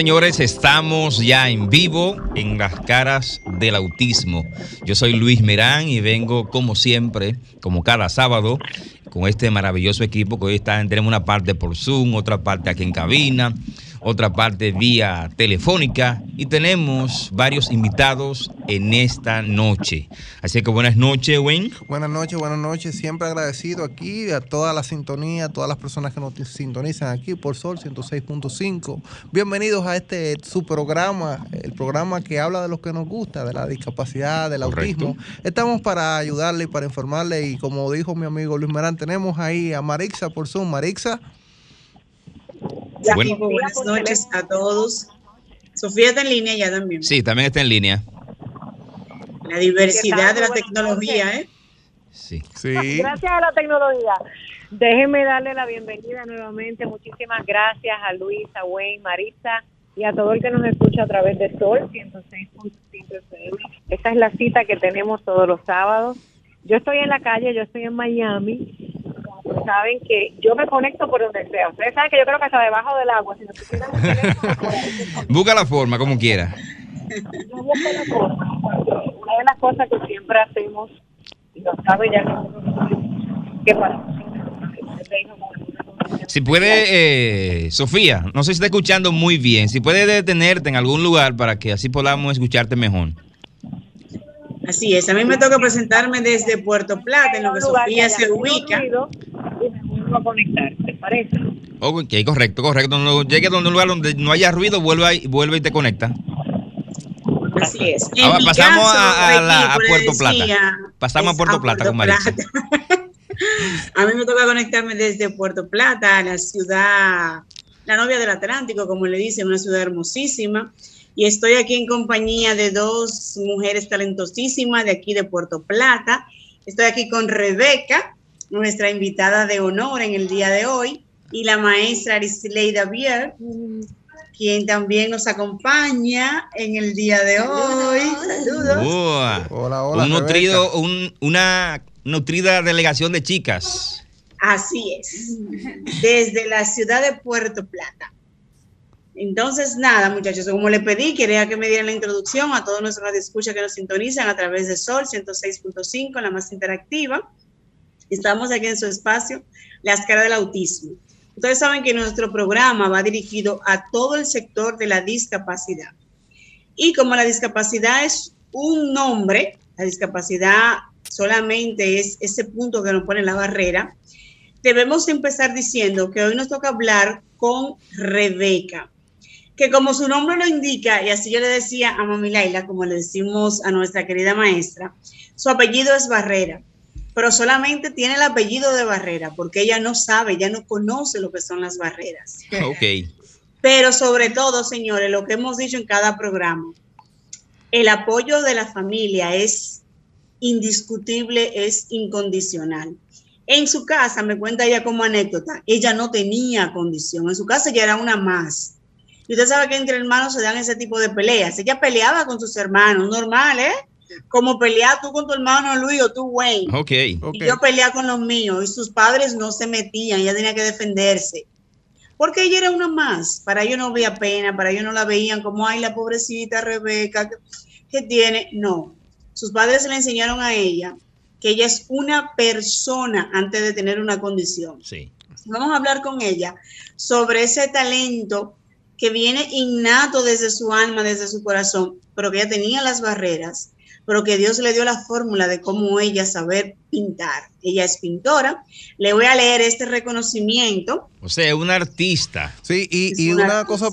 Señores, estamos ya en vivo en las caras del autismo. Yo soy Luis Merán y vengo como siempre, como cada sábado, con este maravilloso equipo que hoy está, tenemos una parte por Zoom, otra parte aquí en cabina otra parte vía telefónica y tenemos varios invitados en esta noche. Así que buenas noches, Wayne. Buenas noches, buenas noches. Siempre agradecido aquí a toda la sintonía, a todas las personas que nos sintonizan aquí por Sol 106.5. Bienvenidos a este su programa, el programa que habla de lo que nos gusta, de la discapacidad, del autismo. Estamos para ayudarle y para informarle y como dijo mi amigo Luis Merán, tenemos ahí a Marixa por Zoom. Marixa. Buenas noches a todos. Sofía está en línea ya también. Sí, también está en línea. La diversidad de la tecnología, ¿eh? Sí. sí. Gracias a la tecnología. Déjenme darle la bienvenida nuevamente. Muchísimas gracias a Luis, a Wayne, Marisa y a todo el que nos escucha a través de Sol 106.5 FM. Esta es la cita que tenemos todos los sábados. Yo estoy en la calle, yo estoy en Miami saben que yo me conecto por donde sea. Ustedes saben que yo creo que hasta debajo del agua. Si Busca la forma, como quiera. busco la forma. Una de las cosas que siempre hacemos, y lo sabe ya que para si puede, eh, Sofía, no sé si está escuchando muy bien, si puede detenerte en algún lugar para que así podamos escucharte mejor. Así es, a mí me toca presentarme desde Puerto Plata, en lo que Sofía se ubica. A conectar, ¿te parece? Ok, correcto, correcto. Cuando llegue a un lugar donde no haya ruido, vuelve, y, vuelve y te conecta. Así es. Ahora, pasamos a, Puerto Plata. Pasamos a Puerto Plata con Marisa. a mí me toca conectarme desde Puerto Plata, la ciudad, la novia del Atlántico, como le dicen, una ciudad hermosísima y estoy aquí en compañía de dos mujeres talentosísimas de aquí de Puerto Plata. Estoy aquí con Rebeca, nuestra invitada de honor en el día de hoy, y la maestra Arisleida Bier, quien también nos acompaña en el día de hoy. Saludos. Hola, hola. Un nutrido, una nutrida delegación de chicas. Así es, desde la ciudad de Puerto Plata. Entonces, nada, muchachos, como le pedí, quería que me dieran la introducción a todos nuestros escucha que nos sintonizan a través de Sol 106.5, la más interactiva. Estamos aquí en su espacio, Las caras del autismo. Ustedes saben que nuestro programa va dirigido a todo el sector de la discapacidad. Y como la discapacidad es un nombre, la discapacidad solamente es ese punto que nos pone la barrera, debemos empezar diciendo que hoy nos toca hablar con Rebeca que como su nombre lo indica, y así yo le decía a Mami Laila, como le decimos a nuestra querida maestra, su apellido es Barrera, pero solamente tiene el apellido de Barrera, porque ella no sabe, ella no conoce lo que son las barreras. Ok. Pero sobre todo, señores, lo que hemos dicho en cada programa, el apoyo de la familia es indiscutible, es incondicional. En su casa, me cuenta ella como anécdota, ella no tenía condición, en su casa ya era una más y usted sabe que entre hermanos se dan ese tipo de peleas. Ella peleaba con sus hermanos, normal, ¿eh? Como pelear tú con tu hermano Luis o tú, Wayne. Ok. Y yo peleaba con los míos y sus padres no se metían, ella tenía que defenderse. Porque ella era una más. Para ellos no había pena, para ellos no la veían como, ay, la pobrecita Rebeca, ¿qué tiene? No. Sus padres le enseñaron a ella que ella es una persona antes de tener una condición. Sí. Vamos a hablar con ella sobre ese talento que viene innato desde su alma, desde su corazón, pero que ella tenía las barreras, pero que Dios le dio la fórmula de cómo ella saber pintar. Ella es pintora. Le voy a leer este reconocimiento. O sea, una artista. Sí, y, una, cosa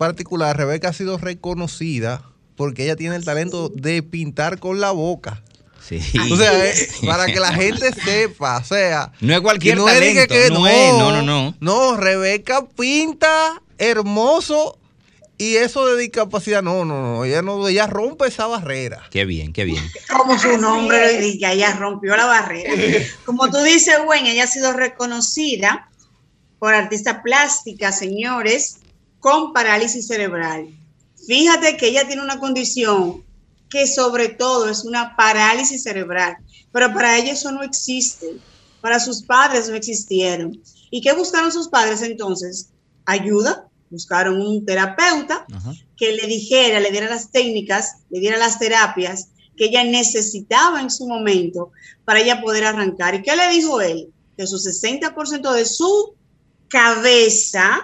particular, Rebeca ha sido reconocida porque ella tiene el talento de pintar con la boca. Sí. O sea, eh, para que la gente sepa, o sea, no es cualquier talento, no, no, no, no, no. No, Rebeca pinta hermoso Y eso de discapacidad, no, no, no, ella no, ella rompe esa barrera. Qué bien, qué bien. Como su nombre lo indica, ella rompió la barrera. Como tú dices, Gwen, ella ha sido reconocida por artista plástica, señores, con parálisis cerebral. Fíjate que ella tiene una condición que sobre todo es una parálisis cerebral, pero para ella eso no existe. Para sus padres no existieron. ¿Y qué buscaron sus padres entonces? Ayuda, buscaron un terapeuta Ajá. que le dijera, le diera las técnicas, le diera las terapias que ella necesitaba en su momento para ella poder arrancar. ¿Y qué le dijo él? Que su 60% de su cabeza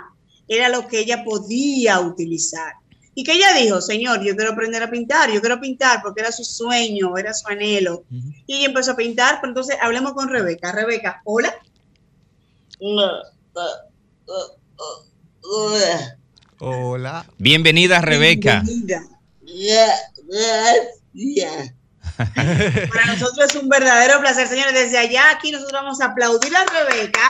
era lo que ella podía utilizar. Y que ella dijo, señor, yo quiero aprender a pintar, yo quiero pintar porque era su sueño, era su anhelo. Y ella empezó a pintar, pero entonces hablemos con Rebeca. Rebeca, hola. Hola. Bienvenida, Rebeca. Bienvenida. Para nosotros es un verdadero placer, señores. Desde allá, aquí nosotros vamos a aplaudir a Rebeca,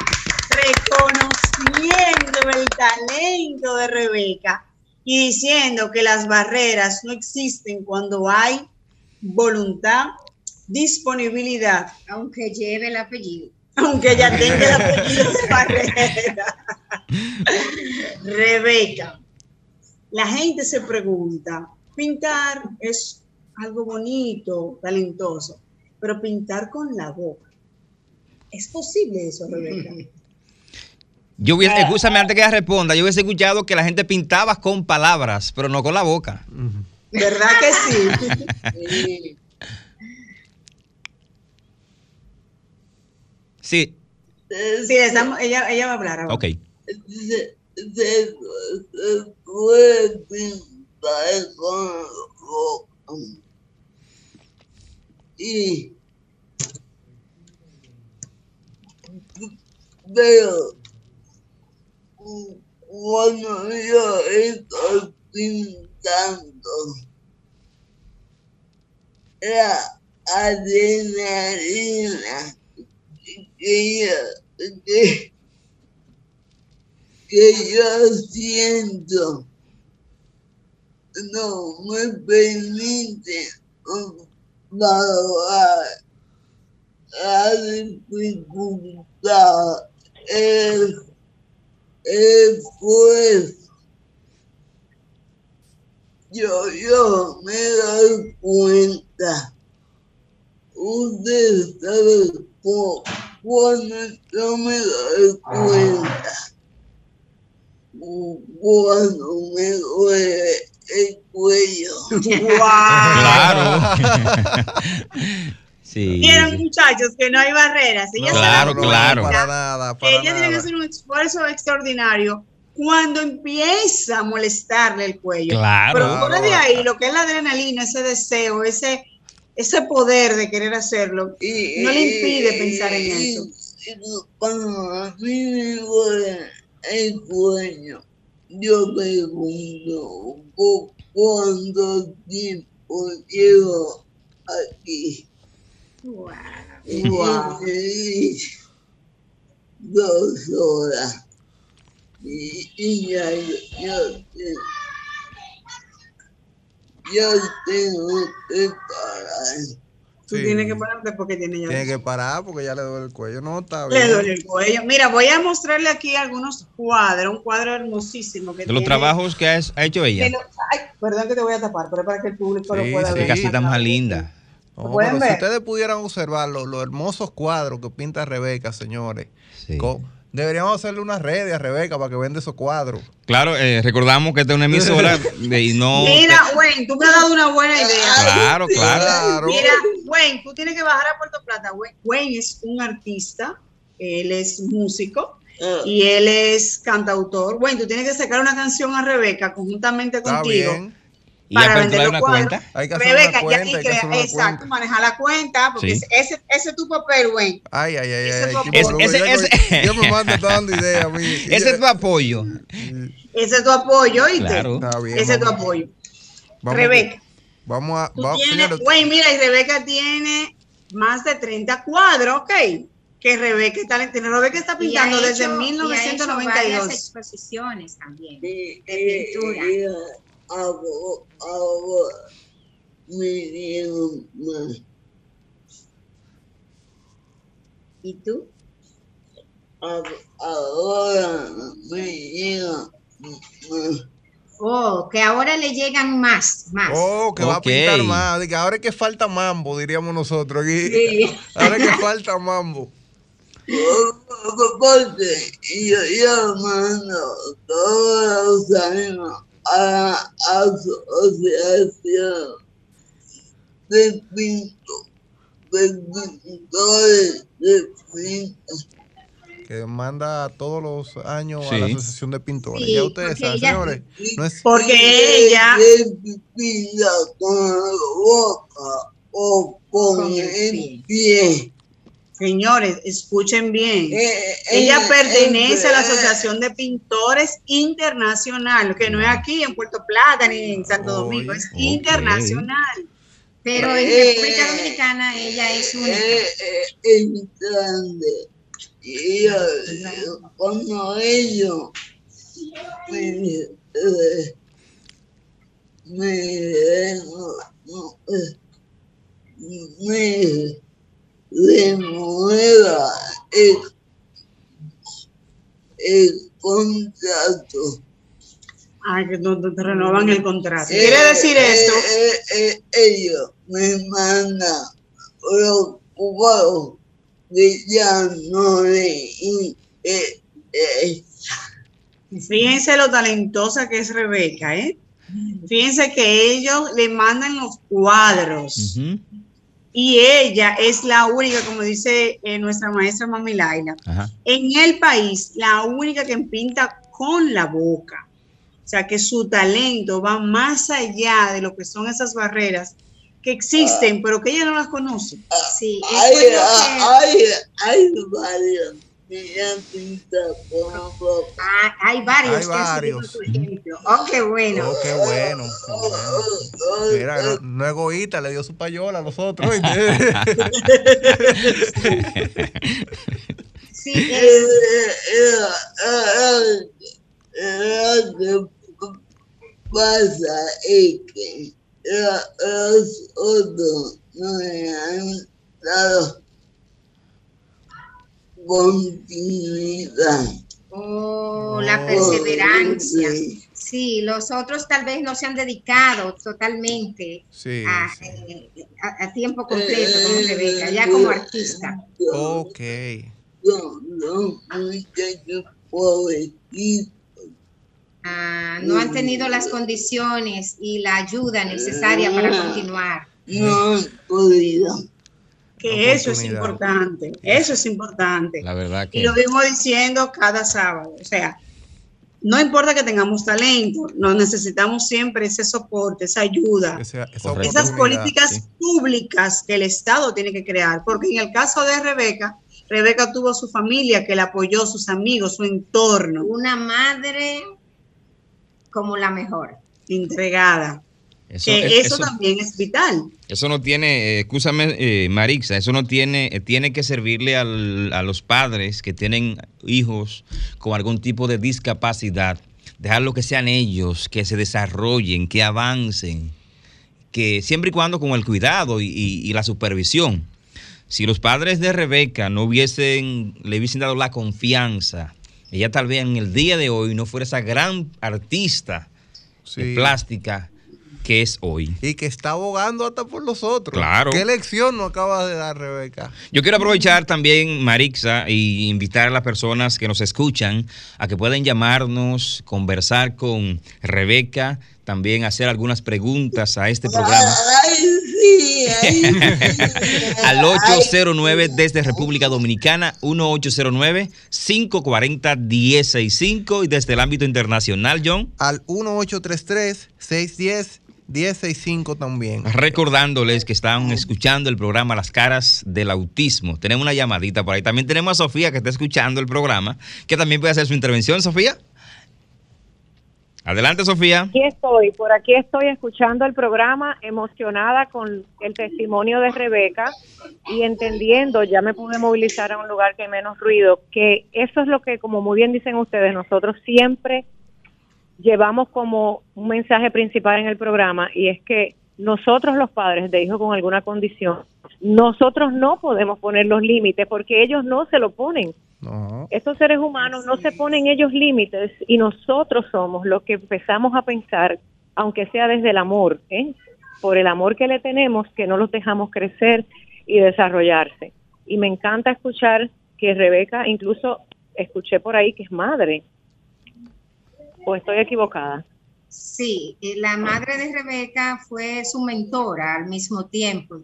reconociendo el talento de Rebeca y diciendo que las barreras no existen cuando hay voluntad, disponibilidad, aunque lleve el apellido. Aunque ella tenga el apellido de barrera. Rebeca, la gente se pregunta, pintar es algo bonito, talentoso, pero pintar con la boca. ¿Es posible eso, Rebeca? Yo hubiese, escúchame antes que ella responda, yo hubiese escuchado que la gente pintaba con palabras, pero no con la boca. ¿Verdad que sí? Sí, Sí, estamos- ella, ella va a hablar ahora. ok. Y pero cuando yo estoy pintando la adrenalina que yo, que, que yo siento no me permite valorar la dificultad, el esfuerzo. Yo, yo me doy cuenta, usted sabe cu- cuando yo me doy cuenta, cu- cuando me duele el cuello. Claro. sí. Vieron, muchachos, que no hay barreras. Ella se da Claro, claro. Para nada, que para ella tiene que hacer un esfuerzo extraordinario cuando empieza a molestarle el cuello. Claro. Pero fuera de ahí, lo que es la adrenalina, ese deseo, ese, ese poder de querer hacerlo, Y- no le impide y- pensar en y- eso. Cuando a mí me duele el cuello, yo pregunto "¿Cu- cuánto tiempo llevo aquí. Wow. Y- dos horas. Y, ya yo, yo, te- yo tengo que parar. Tú Sí. tienes que pararte porque tiene ya. Tiene que parar porque ya le duele el cuello. No, está bien. Le duele el cuello. Mira, voy a mostrarle aquí algunos cuadros, un cuadro hermosísimo que De los trabajos que ha, ha hecho ella. lo- Ay, perdón que te voy a tapar, pero es para que el público Sí, lo pueda sí, ver. Que casi está más linda. No, pueden pero si ustedes pudieran observar lo- los hermosos cuadros que pinta Rebeca, señores, Sí. Deberíamos hacerle una red a Rebeca para que venda esos cuadros. Claro, eh, recordamos que esta es una emisora de- y no. Mira, Wayne, tú me has dado una buena idea. Claro, claro. Claro. Mira, Wayne, tú tienes que bajar a Puerto Plata. Wayne, Wayne es un artista, él es músico Ah, y él es cantautor. Wayne, tú tienes que sacar una canción a Rebeca conjuntamente Está contigo. bien. Y para aperturar vender los una cuadros. cuenta. Hay que hacer Rebeca, una ya cuenta. hay que crea- hacer una exacto, cuenta. maneja la cuenta, porque Sí. ese, ese es tu papel, Wayne. Ay, ay, ay, Ese ay. es- ese- ese- que- ya me está dando idea a mí. Ese es tu apoyo. Ese es tu apoyo, ¿oíste? Claro. Está bien. Ese es tu vamos- apoyo. vamos- Rebeca, Vamos a. tú va- tienes, señores, Wayne, mira, y Rebeca tiene más de 30 cuadros, ¿ok? Que Rebeca está, Rebeca está Y ha pintando desde hecho- y ha hecho varias 1992. exposiciones también. y- de pintura. Y- ahora, me dieron más. ¿Y tú? Ahora- me dieron más. Oh, que ahora le llegan más, más. Oh, que va a pintar más. De que ahora es que falta mambo, diríamos nosotros aquí. Sí. Ahora es que falta mambo. Porque yo llamando todos los años a la asociación de pinto, de pintores de pinto. Que manda todos los años a Sí. la Asociación de Pintores. Sí, ya ustedes saben, ella- señores. No es, Porque ella, con la boca o con, Con el el pie. Señores, escuchen bien. Eh, Ella eh, pertenece a la eh, Asociación de Pintores Internacional, que no es aquí en Puerto Plata ni en Santo Domingo, es internacional. Pero en Eh, República Dominicana ella es eh, eh, grande. Y cuando ellos me, eh, me, no, me renueva el, el contrato. Ay, que te renovan el contrato. Eh, Quiere decir eh, esto, eh, eh, ellos me mandan preocupado de ya no le fíjense lo talentosa que es Rebeca, ¿eh? Fíjense que ellos le mandan los cuadros. Y ella es la única, como dice eh, nuestra maestra Mami Laila, Ajá. en el país, la única que pinta con la boca. O sea, que su talento va más allá de lo que son esas barreras que existen, pero que ella no las conoce. Sí, hay, eso es lo hay, varios. Ah, hay varios que ejemplo. Oh, qué bueno. Oh, qué bueno. Mira, no, no egoísta, le dio su payola a los otros. ¿oíste? Sí, Eh, es- eh, eh, eh, eh, Lo que pasa es que la- los otros no le han dado continuidad. oh, la perseverancia. Sí. Los otros tal vez no se han dedicado totalmente Sí, a, sí. eh, a- a tiempo completo como Rebeca, ya como artista. Ok. Muchachos pobrecitos. Ah, no han tenido las condiciones y la ayuda necesaria para continuar. No han podido. Que eso es importante, eso es importante. La verdad que. Y lo vimos diciendo cada sábado. O sea, no importa que tengamos talento, nos necesitamos siempre ese soporte, esa ayuda, Esa, esa Correcto. esas políticas sí. públicas que el Estado tiene que crear. Porque en el caso de Rebeca, Rebeca tuvo su familia que la apoyó, sus amigos, su entorno, Una madre como la mejor. entregada. Eso, Que es- eso, eso- también es vital. eso no tiene, eh, escúchame, eh, Marixa, eso no tiene, eh, tiene que servirle al- a los padres que tienen hijos con algún tipo de discapacidad. Dejarlo que sean ellos, que se desarrollen, que avancen, que siempre y cuando con el cuidado y, y- y la supervisión. Si los padres de Rebeca no hubiesen, le hubiesen dado la confianza, ella tal vez en el día de hoy no fuera esa gran artista Sí. de plástica que es hoy. Y que está abogando hasta por los otros. Claro. ¿Qué lección nos acaba de dar Rebeca? Yo quiero aprovechar también, Marixa, y invitar a las personas que nos escuchan a que puedan llamarnos, conversar con Rebeca, también hacer algunas preguntas a este programa. Ay, sí, ay, sí. Al Ay, 809 desde República Dominicana, 1809-540-1065 y desde el ámbito internacional, John. Al 1833-610-1065 también. Recordándoles que están escuchando el programa Las Caras del Autismo. Tenemos una llamadita por ahí. También tenemos a Sofía que está escuchando el programa, que también puede hacer su intervención, Sofía. Adelante, Sofía. Aquí estoy, por aquí estoy escuchando el programa, emocionada con el testimonio de Rebeca y entendiendo, ya me pude movilizar a un lugar que hay menos ruido, que eso es lo que, como muy bien dicen ustedes, nosotros siempre llevamos como un mensaje principal en el programa y es que nosotros los padres de hijos con alguna condición, nosotros no podemos poner los límites porque ellos no se lo ponen. No. Estos seres humanos no se ponen ellos límites y nosotros somos los que empezamos a pensar, aunque sea desde el amor, ¿eh? por el amor que le tenemos, que no los dejamos crecer y desarrollarse. Y me encanta escuchar que Rebeca, incluso escuché por ahí que es madre. ¿O estoy equivocada? Sí, eh, la madre de Rebeca fue su mentora al mismo tiempo.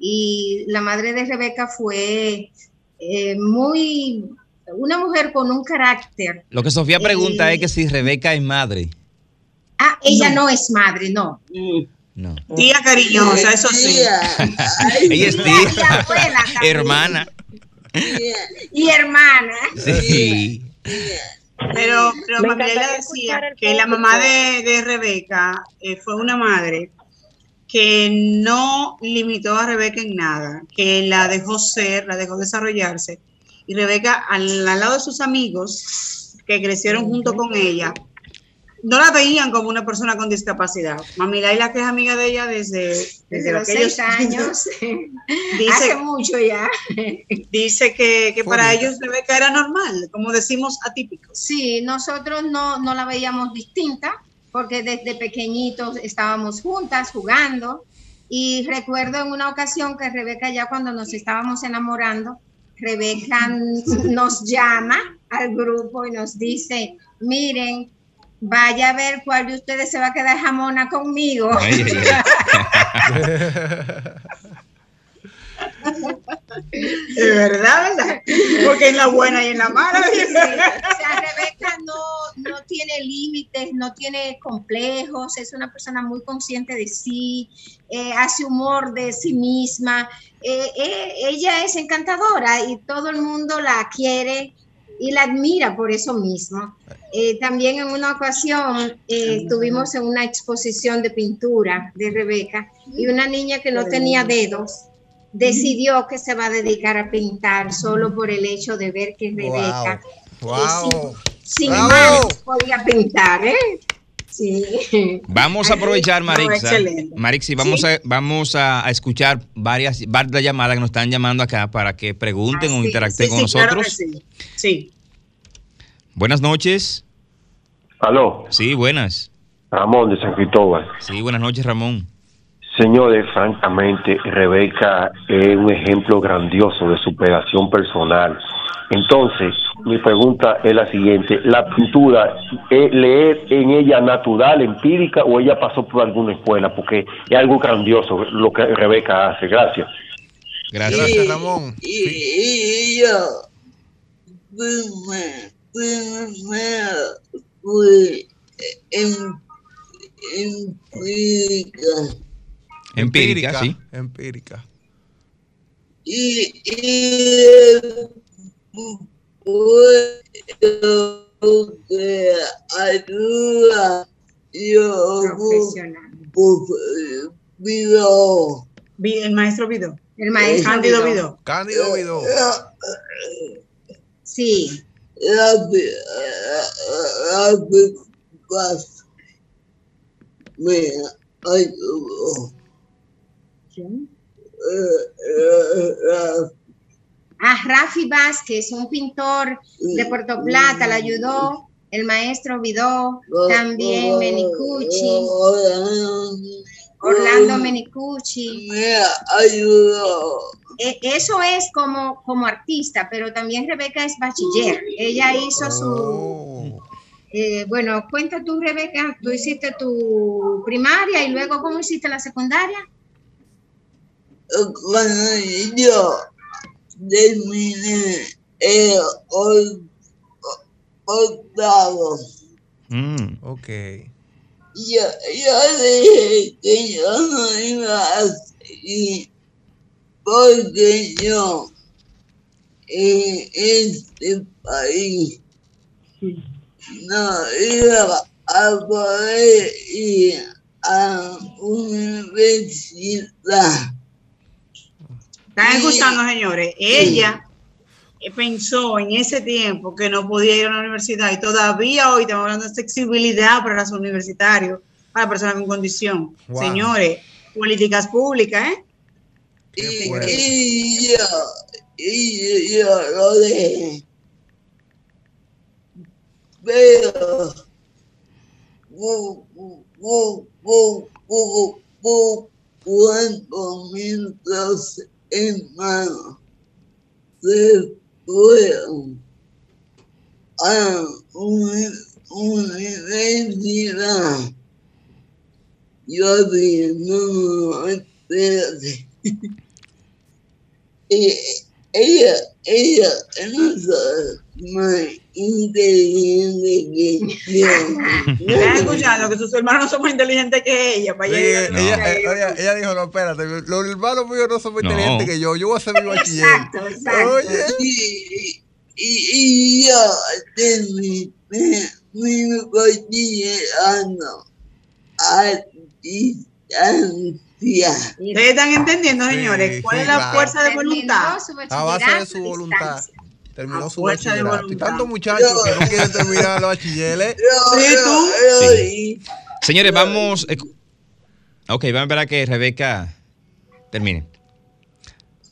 Y la madre de Rebeca fue eh, muy, una mujer con un carácter. Lo que Sofía pregunta Eh, es que si Rebeca es madre. Ah, ella no, es madre, no. No. Tía cariñosa, eso sí. Ella es Tía, abuela hermana. Y hermana. Sí. Pero, pero decía que la mamá de, de Rebeca eh, fue una madre que no limitó a Rebeca en nada, que la dejó ser, la dejó desarrollarse. Y Rebeca, al, al lado de sus amigos que crecieron junto con ella, no la veían como una persona con discapacidad. Mami Laila, que es amiga de ella desde, desde, Desde los aquellos seis años. dice, Hace mucho ya. dice que, que para ellos Rebeca era normal, como decimos, atípicos. Sí, nosotros no, no la veíamos distinta porque desde pequeñitos estábamos juntas jugando y recuerdo en una ocasión que Rebeca ya cuando nos estábamos enamorando, Rebeca nos llama al grupo y nos dice, miren, vaya a ver cuál de ustedes se va a quedar jamona conmigo. Ay, ay, ay. De verdad, ¿verdad? Porque en la buena y en la mala. Sí, o sea, Rebeca no, no tiene límites, no tiene complejos, es una persona muy consciente de sí, eh, hace humor de sí misma. Eh, eh, ella es encantadora y todo el mundo la quiere y la admira por eso mismo. Eh, también en una ocasión eh, estuvimos en una exposición de pintura de Rebeca y una niña que no tenía dedos decidió que se va a dedicar a pintar solo por el hecho de ver que Rebeca Wow. Wow. sin manos podía pintar, ¿eh? Sí. Vamos a aprovechar, No, Marixa. excelente. Marixi, vamos, a, vamos a, a escuchar varias, varias llamadas que nos están llamando acá para que pregunten Ah, o sí, interactúen Sí, con sí, claro nosotros. que sí. Sí. Buenas noches. Aló, Sí, buenas. Ramón de San Cristóbal. Sí, buenas noches, Ramón. Señores, francamente, Rebeca es un ejemplo grandioso de superación personal. Entonces, mi pregunta es la siguiente. ¿La pintura es leer en ella natural, empírica, o ella pasó por alguna escuela? Porque es algo grandioso lo que Rebeca hace. Gracias. Gracias. Ramón. Y, y yo, primero, fue en, empírica. Empírica, sí. Empírica. Y, y ayuda yo Profesional. video. Vi- El maestro Vido. El maestro. Cándido. Vido. Cándido Vidó. Sí. Me ayudó. A Rafi Vázquez, un pintor de Puerto Plata, le ayudó. El maestro Vidó, también Menicucci, Orlando Menicucci. Me ayudó. E- Eso es como, como artista, pero también Rebeca es bachiller. Ella hizo su, Oh. eh, bueno, cuenta tú, Rebeca, tú hiciste tu primaria y luego, ¿cómo hiciste la secundaria? Cuando yo terminé el o- octavo, Mm. Ok. yo, yo dije que yo no iba a seguir porque yo en este país no iba a poder ir a universidad. Están escuchando, señores. Ella eh, pensó en ese tiempo que no podía ir a la universidad y todavía hoy estamos hablando de accesibilidad para los universitarios, para personas con condición. Wow. Señores, políticas públicas, ¿eh? Y, yo, y yo lo dejé. Pero, bu- bu- bu- bu- bu- bu- cuántos minutos hermanos se fueron a una universidad. Yo dije, no, no, espérate. Y ella, ella es más inteligente que yo. ¿Estás escuchando que sus hermanos son más inteligentes que ella? Para Sí, ella, eh, ella, ella dijo, no, espérate, los hermanos míos no son muy No. inteligentes que yo, yo voy a hacer mi bachiller. Exacto, exacto. Oye, Y, y, y yo terminé mi bachillerato a Ustedes están entendiendo, Sí, señores, cuál sí, es la claro. fuerza de voluntad. A base de su voluntad. Terminó A su fuerza de bachillerato. Y voluntad. tantos muchachos que no quieren terminar los bachilleres. Sí. Señores, vamos. Ok, vamos a esperar a que Rebeca termine.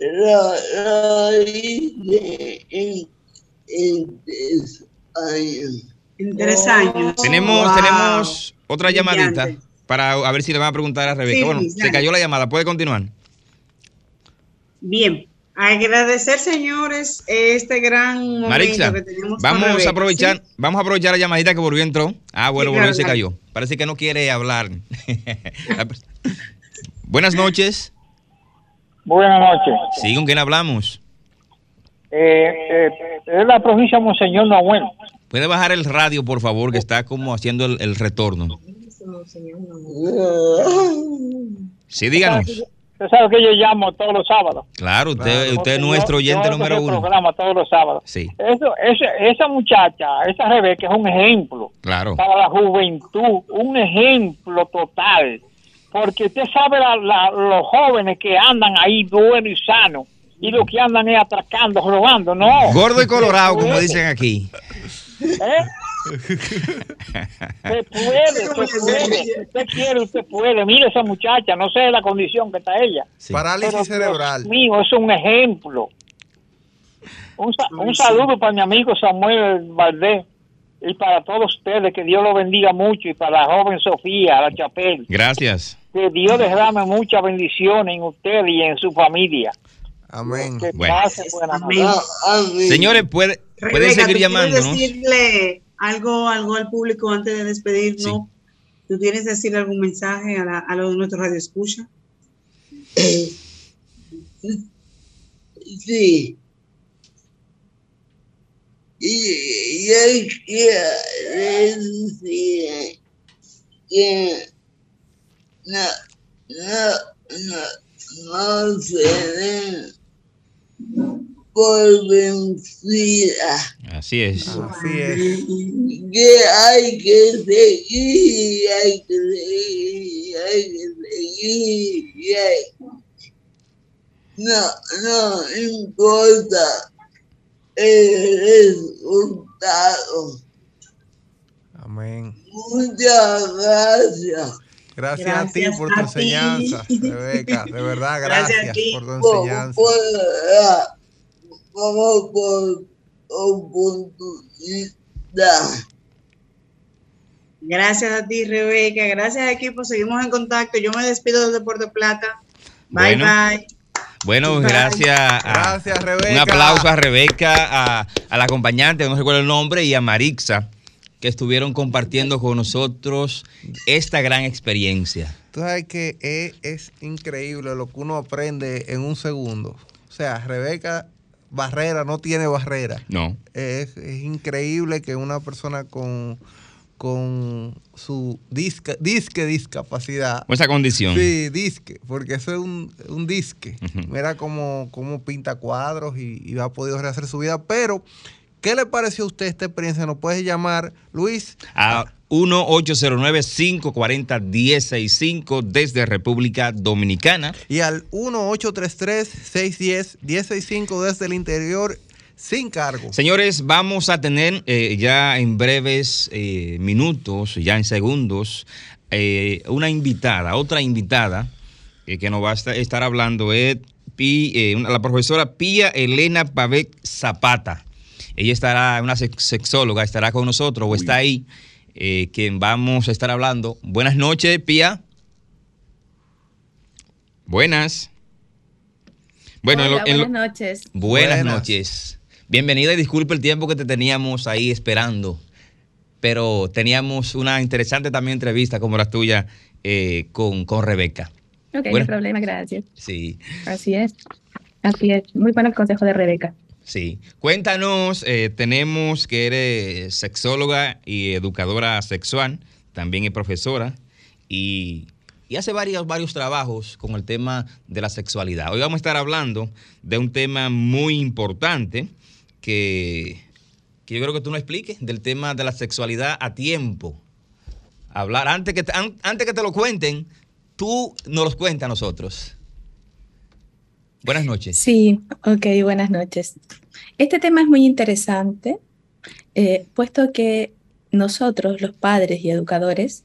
lo, lo hice en, en tres años. En tres años. Tenemos, Wow. tenemos otra Brillante. llamadita para a ver si le van a preguntar a Rebeca. Sí, bueno, se cayó la llamada, puede continuar. Bien. Agradecer, señores, este gran momento Marixa, que tenemos con vamos Rebeca, a aprovechar, ¿sí? vamos a aprovechar la llamadita que volvió entró. Ah, bueno, Sí, volvió y se cayó. Parece que no quiere hablar. Buenas noches. Buenas noches. Sí, ¿con quién hablamos? Eh, eh, es la provincia de Monseñor Noel. Puede bajar el radio, por favor, que está como haciendo el, el retorno. Sí, díganos. Usted sabe que yo llamo todos los sábados. Claro, usted, Claro. usted es nuestro oyente número uno. programa todos los sábados. Sí, Eso, ese- esa muchacha, esa Rebeca es un ejemplo claro. para la juventud, un ejemplo total. Porque usted sabe la- la- los jóvenes que andan ahí buenos y sanos y los que andan es atracando, robando, no. Gordo y colorado, como dicen aquí. ¿Eh? Se puede, se puede. Si usted quiere, usted puede. Mire esa muchacha, no sé la condición que está ella. Sí. Parálisis Pero, cerebral. Dios mío, es un ejemplo. Un, sa- un saludo para mi amigo Samuel Valdés y para todos ustedes, que Dios lo bendiga mucho, y para la joven Sofía, la Chapel, Gracias. que Dios derrame muchas bendiciones en usted y en su familia. Amén. Que Bueno. pase buena noche. Amén. Señores, puede, pueden Rebeca, seguir ¿tú quieres llamándonos. decirle algo, algo al público antes de despedirnos? ¿Tú quieres decirle algún mensaje a, la, a los de nuestros radioescuchas? sí. Y yo quiero decir que no, no, no, no se den por vencida. Así es. Así es. que hay que seguir, hay que seguir, hay que seguir. y hay- No, no importa el resultado. Amén. Muchas gracias. Gracias, a ti por tu a ti. enseñanza, Rebeca. De verdad, Gracias a gracias, ti. por tu Por, enseñanza. por, la- por. Gracias a ti, Rebeca. Gracias, equipo. Seguimos en contacto. Yo me despido desde Puerto Plata. Bye, Bueno. bye. Bueno, gracias. A, Gracias, Rebeca. Un aplauso a Rebeca, a, a la acompañante, no recuerdo el nombre, y a Marixa, que estuvieron compartiendo con nosotros esta gran experiencia. Tú sabes que es, es increíble lo que uno aprende en un segundo. O sea, Rebeca Barrera no tiene barrera. No. Es, es increíble que una persona con, con su disque, disque discapacidad. Con esa condición. Sí, disque, porque eso es un, un disque. Ujú. Mira cómo, cómo pinta cuadros y, y ha podido rehacer su vida. Pero, ¿qué le pareció a usted esta experiencia? Nos puedes llamar, Luis. A 1-809-540-165 desde República Dominicana. Y al 1-833-610-165 desde el interior sin cargo. Señores, vamos a tener eh, ya en breves eh, minutos, ya en segundos, eh, una invitada, otra invitada que nos va a esta- estar hablando es la profesora Pía Elena Pavec Zapata. Ella estará, una sex- sexóloga, estará con nosotros o está ahí, eh, quien vamos a estar hablando. Buenas noches, Pía. Buenas. Bueno, en lo- buenas noches. Buenas, Buenas. noches. Bienvenida y disculpe el tiempo que te teníamos ahí esperando. Pero teníamos una interesante también entrevista como la tuya eh, con, con Rebeca. Ok, no Bueno. hay problema, gracias. Sí, Así es. Así es. Muy bueno el consejo de Rebeca. Sí. Cuéntanos, eh, tenemos que eres sexóloga y educadora sexual, también es profesora y, hace varios, varios trabajos con el tema de la sexualidad. Hoy vamos a estar hablando de un tema muy importante que, que yo creo que tú nos expliques, del tema de la sexualidad a tiempo. Hablar, antes que, te- an- antes que te lo cuenten, tú nos los cuentas a nosotros. Buenas noches. Sí, ok, buenas noches. Este tema es muy interesante, eh, puesto que nosotros, los padres y educadores,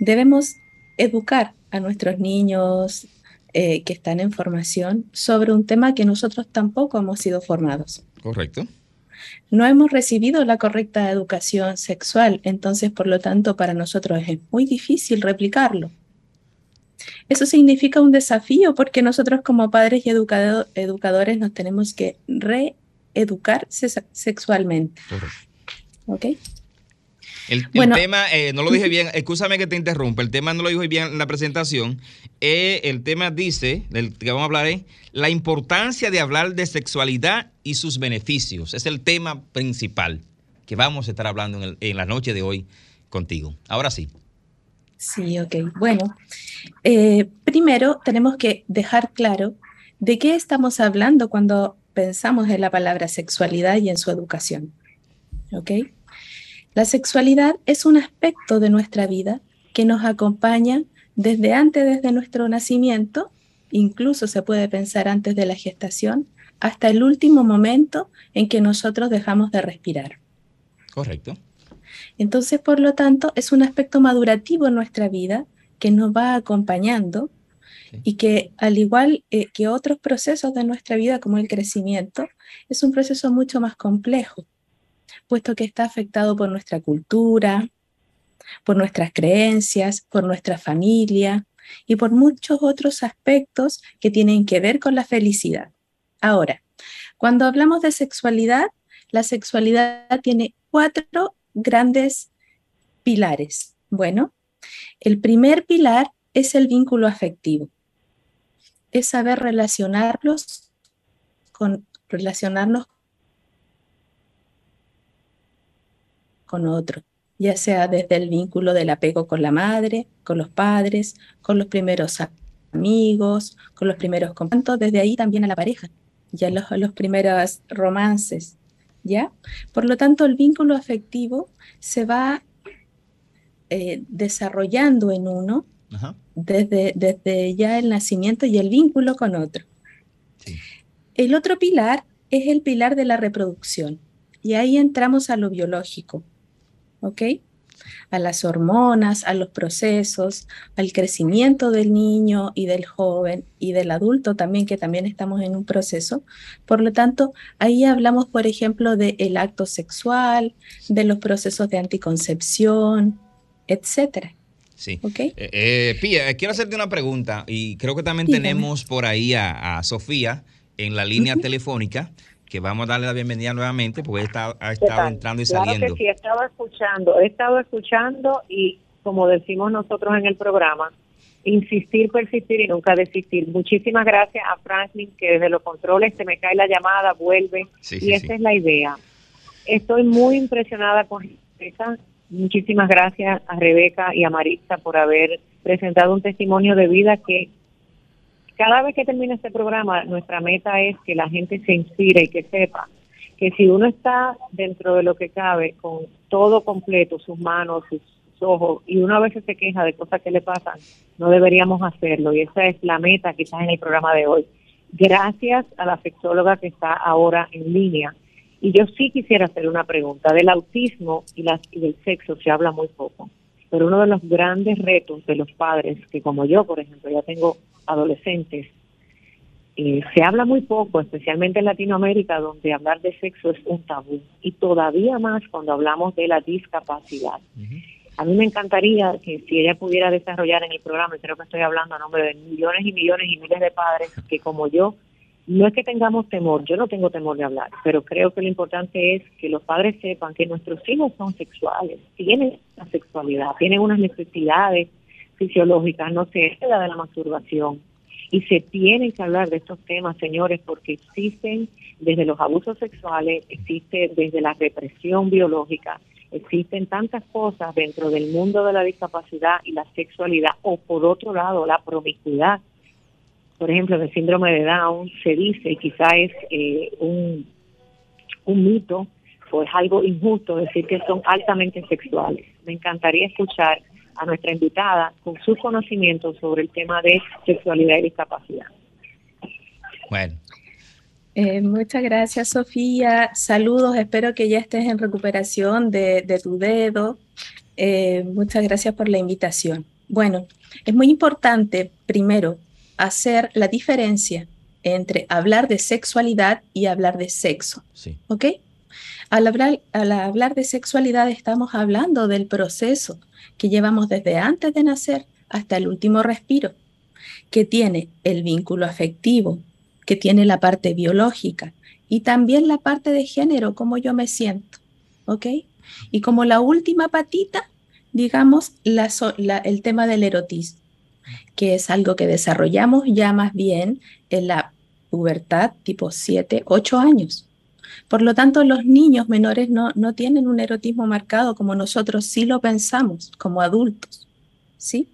debemos educar a nuestros niños eh, que están en formación sobre un tema que nosotros tampoco hemos sido formados. Correcto. No hemos recibido la correcta educación sexual, entonces por lo tanto para nosotros es muy difícil replicarlo. Eso significa un desafío porque nosotros como padres y educado- educadores nos tenemos que reeducar sexualmente. ¿Ok? El, el Bueno. tema, eh, no lo dije bien, escúchame que te interrumpa, el tema no lo dije bien en la presentación. Eh, el tema dice, del que vamos a hablar es la importancia de hablar de sexualidad y sus beneficios. Es el tema principal que vamos a estar hablando en, el- en la noche de hoy contigo. Ahora sí. Sí, ok. Bueno, eh, primero tenemos que dejar claro de qué estamos hablando cuando pensamos en la palabra sexualidad y en su educación. ¿Ok? La sexualidad es un aspecto de nuestra vida que nos acompaña desde antes, desde nuestro nacimiento, incluso se puede pensar antes de la gestación, hasta el último momento en que nosotros dejamos de respirar. Correcto. Entonces, por lo tanto, es un aspecto madurativo en nuestra vida que nos va acompañando y que, al igual eh, que otros procesos de nuestra vida, como el crecimiento, es un proceso mucho más complejo, puesto que está afectado por nuestra cultura, por nuestras creencias, por nuestra familia y por muchos otros aspectos que tienen que ver con la felicidad. Ahora, cuando hablamos de sexualidad, la sexualidad tiene cuatro grandes pilares. Bueno, el primer pilar es el vínculo afectivo. Es saber relacionarlos con relacionarnos con otro, ya sea desde el vínculo del apego con la madre, con los padres, con los primeros amigos, con los primeros contactos, desde ahí también a la pareja, ya los primeros romances, ¿ya? Por lo tanto, el vínculo afectivo se va eh, desarrollando en uno Ajá. desde, desde ya el nacimiento y el vínculo con otro. El otro pilar es el pilar de la reproducción. Y ahí entramos a lo biológico, ¿ok? A las hormonas, a los procesos, al crecimiento del niño y del joven y del adulto también, que también estamos en un proceso. Por lo tanto, ahí hablamos, por ejemplo, del acto sexual, de los procesos de anticoncepción, etcétera. Sí. ¿Ok? Eh, eh, Pía, eh, quiero hacerte una pregunta y creo que también Dígame. tenemos por ahí a, a Sofía en la línea telefónica que vamos a darle la bienvenida nuevamente porque está, ha ¿Qué estado entrando y Claro saliendo. que sí, he estado escuchando, he estado escuchando y como decimos nosotros en el programa, insistir, persistir y nunca desistir. Muchísimas gracias a Franklin que desde los controles se me cae la llamada, vuelve Sí, y sí, esa sí. es la idea. Estoy muy impresionada con Rebeca. Muchísimas gracias a Rebeca y a Marisa por haber presentado un testimonio de vida que cada vez que termina este programa, nuestra meta es que la gente se inspire y que sepa que si uno está dentro de lo que cabe, con todo completo, sus manos, sus, ojos, y uno a veces se queja de cosas que le pasan, no deberíamos hacerlo. Y esa es la meta quizás en el programa de hoy. Gracias a la sexóloga que está ahora en línea Y yo sí quisiera hacer una pregunta. Del autismo y, y del sexo se habla muy poco, pero uno de los grandes retos de los padres, que como yo, por ejemplo, ya tengo adolescentes, eh, se habla muy poco, especialmente en Latinoamérica, donde hablar de sexo es un tabú, y todavía más cuando hablamos de la discapacidad. A mí me encantaría que si ella pudiera desarrollar en el programa, y creo que estoy hablando a nombre de millones y millones y miles de padres que como yo, no es que tengamos temor, yo no tengo temor de hablar, pero creo que lo importante es que los padres sepan que nuestros hijos son sexuales, tienen la sexualidad, tienen unas necesidades fisiológicas, no se hereda de la masturbación. Y se tienen que hablar de estos temas, señores, porque existen desde los abusos sexuales, existe desde la represión biológica, existen tantas cosas dentro del mundo de la discapacidad y la sexualidad, o por otro lado, la promiscuidad. Por ejemplo, el síndrome de Down se dice, y quizá es eh, un, un mito o es algo injusto decir que son altamente sexuales. Me encantaría escuchar a nuestra invitada con sus conocimientos sobre el tema de sexualidad y discapacidad. Bueno. Eh, muchas gracias, Sofía. Saludos, espero que ya estés en recuperación de, tu dedo. Eh, muchas gracias por la invitación. Bueno, es muy importante, primero, hacer la diferencia entre hablar de sexualidad y hablar de sexo. Sí. ¿Ok? Al hablar, de sexualidad estamos hablando del proceso que llevamos desde antes de nacer hasta el último respiro, que tiene el vínculo afectivo, que tiene la parte biológica y también la parte de género, cómo yo me siento, ¿ok? Y como la última patita, digamos, el tema del erotismo, que es algo que desarrollamos ya más bien en la pubertad tipo 7, 8 años. Por lo tanto, los niños menores no, no tienen un erotismo marcado como nosotros sí lo pensamos como adultos. ¿Sí?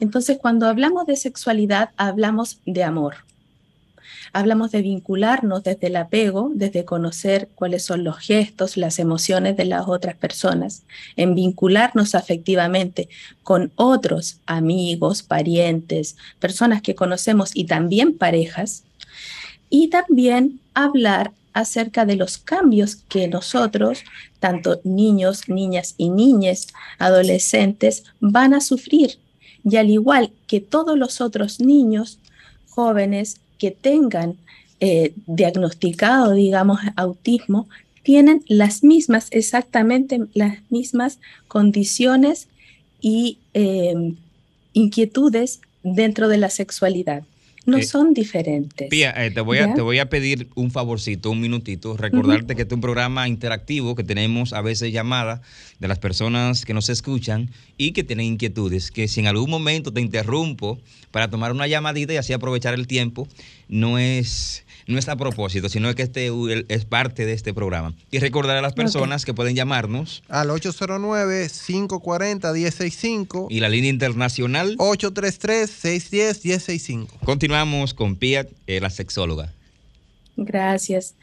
Entonces, cuando hablamos de sexualidad, hablamos de amor. Hablamos de vincularnos desde el apego, desde conocer cuáles son los gestos, las emociones de las otras personas, en vincularnos afectivamente con otros amigos, parientes, personas que conocemos y también parejas, y también hablar acerca de los cambios que nosotros, tanto niños, niñas y niñas, adolescentes, van a sufrir. Y al igual que todos los otros niños, jóvenes que tengan eh, diagnosticado, digamos, autismo, tienen las mismas, exactamente las mismas condiciones y em, inquietudes dentro de la sexualidad no eh, son diferentes. Pía, eh, te, voy a, te voy a pedir un favorcito, un minutito, recordarte que este es un programa interactivo que tenemos a veces llamadas de las personas que nos escuchan y que tienen inquietudes, que si en algún momento te interrumpo para tomar una llamadita y así aprovechar el tiempo, no es no es a propósito, sino que este es parte de este programa. Y recordar a las personas que pueden llamarnos al 809-540-165 y la línea internacional 833-610-165. Continuamos con Pia, eh, la sexóloga. Gracias.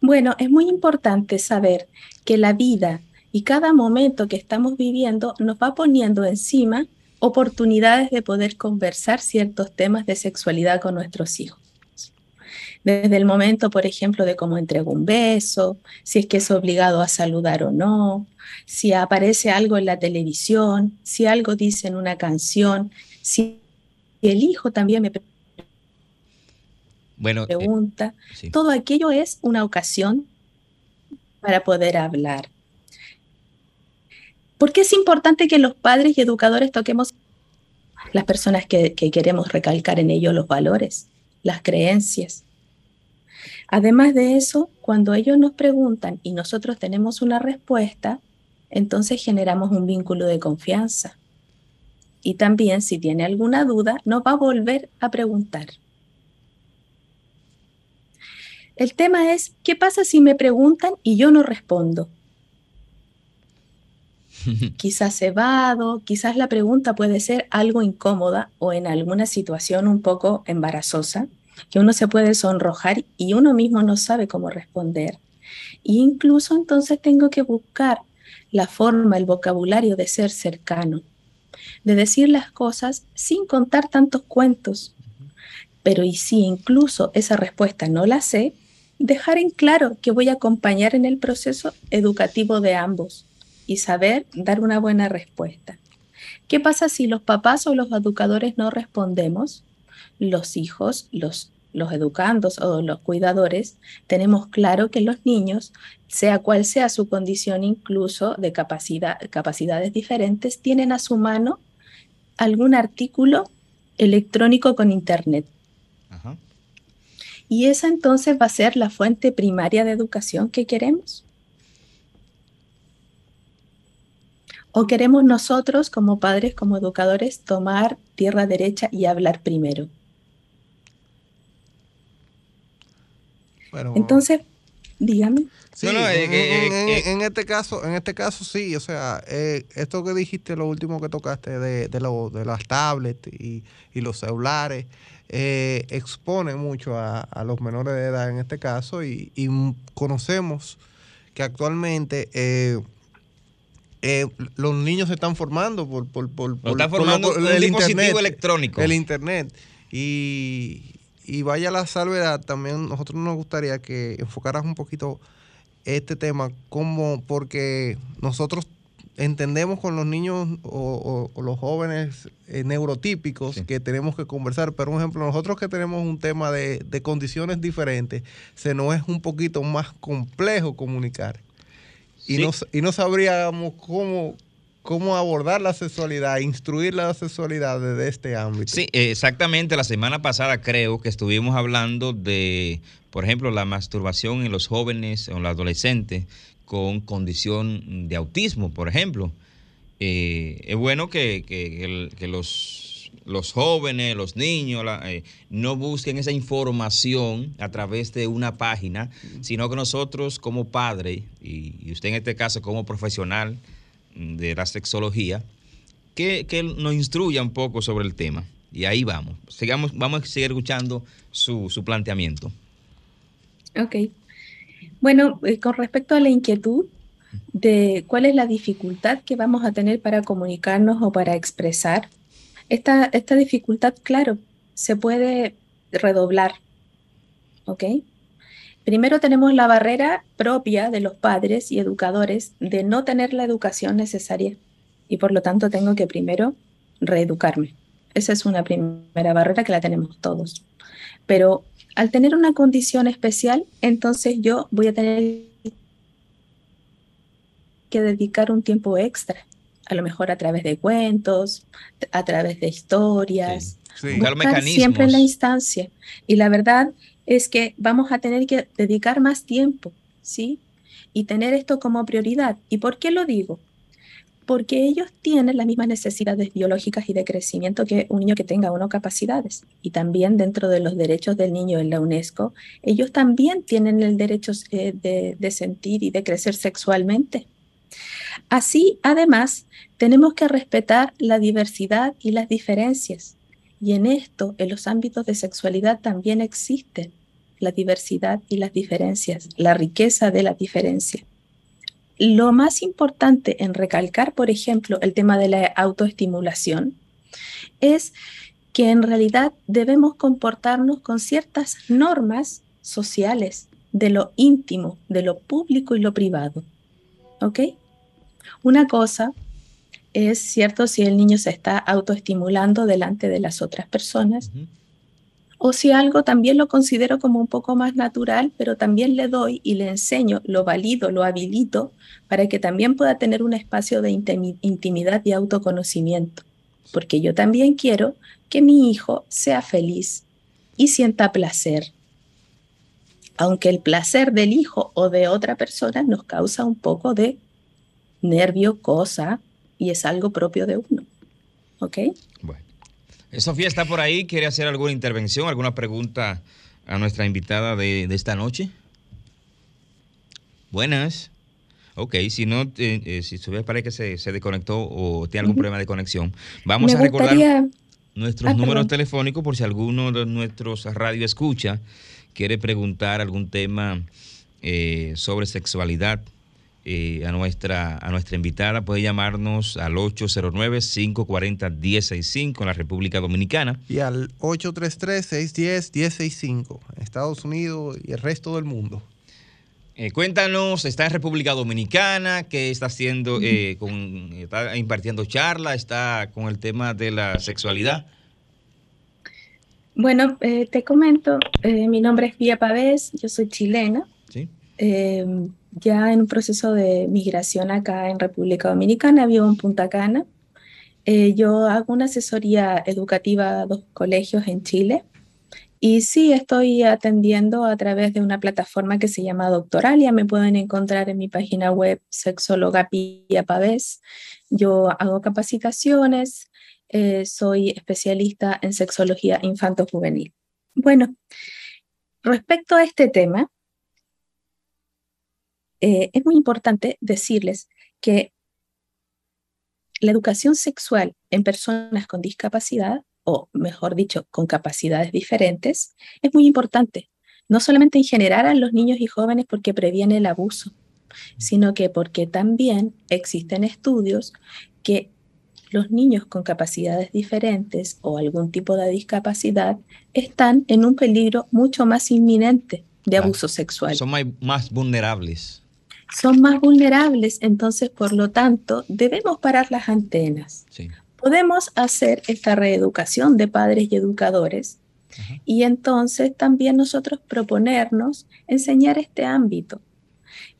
Bueno, es muy importante saber que la vida y cada momento que estamos viviendo nos va poniendo encima oportunidades de poder conversar ciertos temas de sexualidad con nuestros hijos desde el momento, por ejemplo, de cómo entrego un beso, si es que es obligado a saludar o no, si aparece algo en la televisión, si algo dice en una canción, si el hijo también me bueno, eh, pregunta. Todo aquello es una ocasión para poder hablar. ¿Por qué es importante que los padres y educadores toquemos las personas que, que queremos recalcar en ello los valores, las creencias? Además de eso, cuando ellos nos preguntan y nosotros tenemos una respuesta, entonces generamos un vínculo de confianza. Y también si tiene alguna duda, nos va a volver a preguntar. El tema es, ¿qué pasa si me preguntan y yo no respondo? quizás evado, quizás la pregunta puede ser algo incómoda o en alguna situación un poco embarazosa que uno se puede sonrojar y uno mismo no sabe cómo responder. E incluso entonces tengo que buscar la forma, el vocabulario de ser cercano, de decir las cosas sin contar tantos cuentos. Pero y si incluso esa respuesta no la sé, dejar en claro que voy a acompañar en el proceso educativo de ambos y saber dar una buena respuesta. ¿Qué pasa si los papás o los educadores no respondemos? Los hijos, los, los educandos o los cuidadores, tenemos claro que los niños, sea cual sea su condición incluso de capacidad, capacidades diferentes, tienen a su mano algún artículo electrónico con Internet. Y esa entonces va a ser la fuente primaria de educación que queremos. ¿O queremos nosotros como padres, como educadores, tomar tierra derecha y hablar primero? Bueno, Entonces, dígame. Sí, en, eh, eh, eh, este caso, en este caso sí, o sea, esto que dijiste, lo último que tocaste de, de, lo, de las tablets y, y los celulares, expone mucho a, a, los menores de edad en este caso y, y conocemos que actualmente eh, los niños se están formando por, por, por, el dispositivo electrónico. El internet. Y, y vaya la salvedad, también nosotros nos gustaría que enfocaras un poquito este tema, como porque nosotros entendemos con los niños o, los jóvenes eh, neurotípicos que tenemos que conversar, pero por ejemplo, nosotros que tenemos un tema de, de condiciones diferentes, se nos es un poquito más complejo comunicar y, no, y no sabríamos cómo, cómo abordar la sexualidad, instruir la sexualidad desde este ámbito. Sí, exactamente. La semana pasada creo que estuvimos hablando de, por ejemplo, la masturbación en los jóvenes o en los adolescentes con condición de autismo, por ejemplo. Eh, es bueno que, que los los jóvenes, los niños, eh, no busquen esa información a través de una página, sino que nosotros como padre, y, usted en este caso como profesional de la sexología, que, nos instruya un poco sobre el tema. Y ahí vamos. Sigamos, vamos a seguir escuchando su, su planteamiento. Ok. Bueno, eh, con respecto a la inquietud de cuál es la dificultad que vamos a tener para comunicarnos o para expresar esta, esta dificultad, claro, se puede redoblar. ¿Ok? Primero tenemos la barrera propia de los padres y educadores de no tener la educación necesaria y por lo tanto tengo que primero reeducarme. Esa es una primera barrera que la tenemos todos. Pero al tener una condición especial, entonces yo voy a tener que dedicar un tiempo extra a lo mejor a través de cuentos, a través de historias, siempre en la instancia. Y la verdad es que vamos a tener que dedicar más tiempo, ¿sí? Y tener esto como prioridad. ¿Y por qué lo digo? Porque ellos tienen las mismas necesidades biológicas y de crecimiento que un niño que tenga uno capacidades. Y también dentro de los derechos del niño en la UNESCO, ellos también tienen el derecho eh, de, de sentir y de crecer sexualmente. Así, además, tenemos que respetar la diversidad y las diferencias. Y en esto, en los ámbitos de sexualidad también existen la diversidad y las diferencias, la riqueza de la diferencia. Lo más importante en recalcar, por ejemplo, el tema de la autoestimulación, es que en realidad debemos comportarnos con ciertas normas sociales de lo íntimo, de lo público y lo privado. ¿Ok? Una cosa es cierto si el niño se está autoestimulando delante de las otras personas, o si algo también lo considero como un poco más natural, pero también le doy y le enseño, lo valido, lo habilito, para que también pueda tener un espacio de intimidad y autoconocimiento, porque yo también quiero que mi hijo sea feliz y sienta placer. Aunque el placer del hijo o de otra persona nos causa un poco de nervio, cosa, y es algo propio de uno. ¿Ok? Bueno. Eh, Sofía está por ahí, ¿quiere hacer alguna intervención, alguna pregunta a nuestra invitada de, esta noche? Buenas. Ok, si no, eh, si Sofía parece que se, se, desconectó o tiene algún problema de conexión, vamos a recordar nuestros ah, números telefónicos por si alguno de nuestros radio escucha quiere preguntar algún tema eh, sobre sexualidad eh, a, nuestra, a nuestra invitada. Puede llamarnos al 809-540-1065 en la República Dominicana. Y al 833-610-1065 en Estados Unidos y el resto del mundo. Eh, cuéntanos, está en República Dominicana, ¿qué está haciendo? Eh, con, ¿Está impartiendo charla? ¿Está con el tema de la sexualidad? Bueno, eh, te comento, eh, mi nombre es Vía Pavés, yo soy chilena. Sí. Ya en un proceso de migración acá en República Dominicana, vivo en Punta Cana. Eh, yo hago una asesoría educativa a dos colegios en Chile y sí estoy atendiendo a través de una plataforma que se llama Doctoralia. Me pueden encontrar en mi página web Sexóloga Pía Pavés. Yo hago capacitaciones, eh, soy especialista en sexología infanto-juvenil. Bueno, respecto a este tema, eh, es muy importante decirles que la educación sexual en personas con discapacidad, o mejor dicho, con capacidades diferentes, es muy importante, no solamente en general a los niños y jóvenes porque previene el abuso, sino que porque también existen estudios que los niños con capacidades diferentes o algún tipo de discapacidad están en un peligro mucho más inminente de abuso sexual. Son más, más vulnerables. Son más vulnerables, entonces, por lo tanto, debemos parar las antenas. Sí. Podemos hacer esta reeducación de padres y educadores y entonces también nosotros proponernos enseñar este ámbito,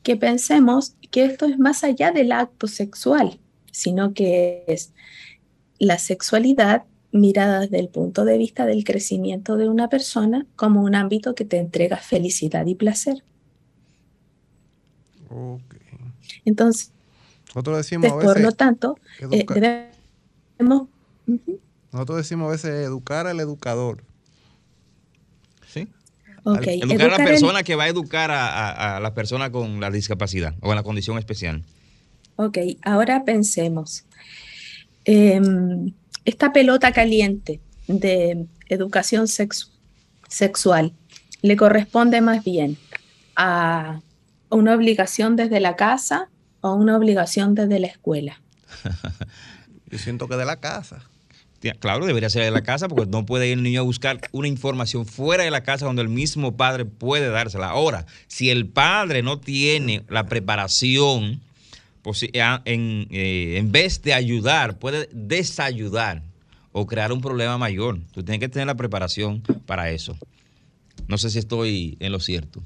que pensemos que esto es más allá del acto sexual, sino que es la sexualidad mirada desde el punto de vista del crecimiento de una persona como un ámbito que te entrega felicidad y placer. Ok. Entonces, Nosotros decimos a por lo veces, tanto, eh, debemos... Ujú. nosotros decimos a veces educar al educador. ¿Sí? Ok, Educar a la persona que va a educar a, a, a la persona con la discapacidad o con la condición especial. Ok, ahora pensemos. Em, esta pelota caliente de educación sex- sexual le corresponde más bien a una obligación desde la casa o una obligación desde la escuela. Yo siento que de la casa. Claro, debería ser de la casa porque no puede ir el niño a buscar una información fuera de la casa donde el mismo padre puede dársela. Ahora, si el padre no tiene la preparación, pues, eh, en, eh, en vez de ayudar, puede desayudar o crear un problema mayor. Tú tienes que tener la preparación para eso. No sé si estoy en lo cierto.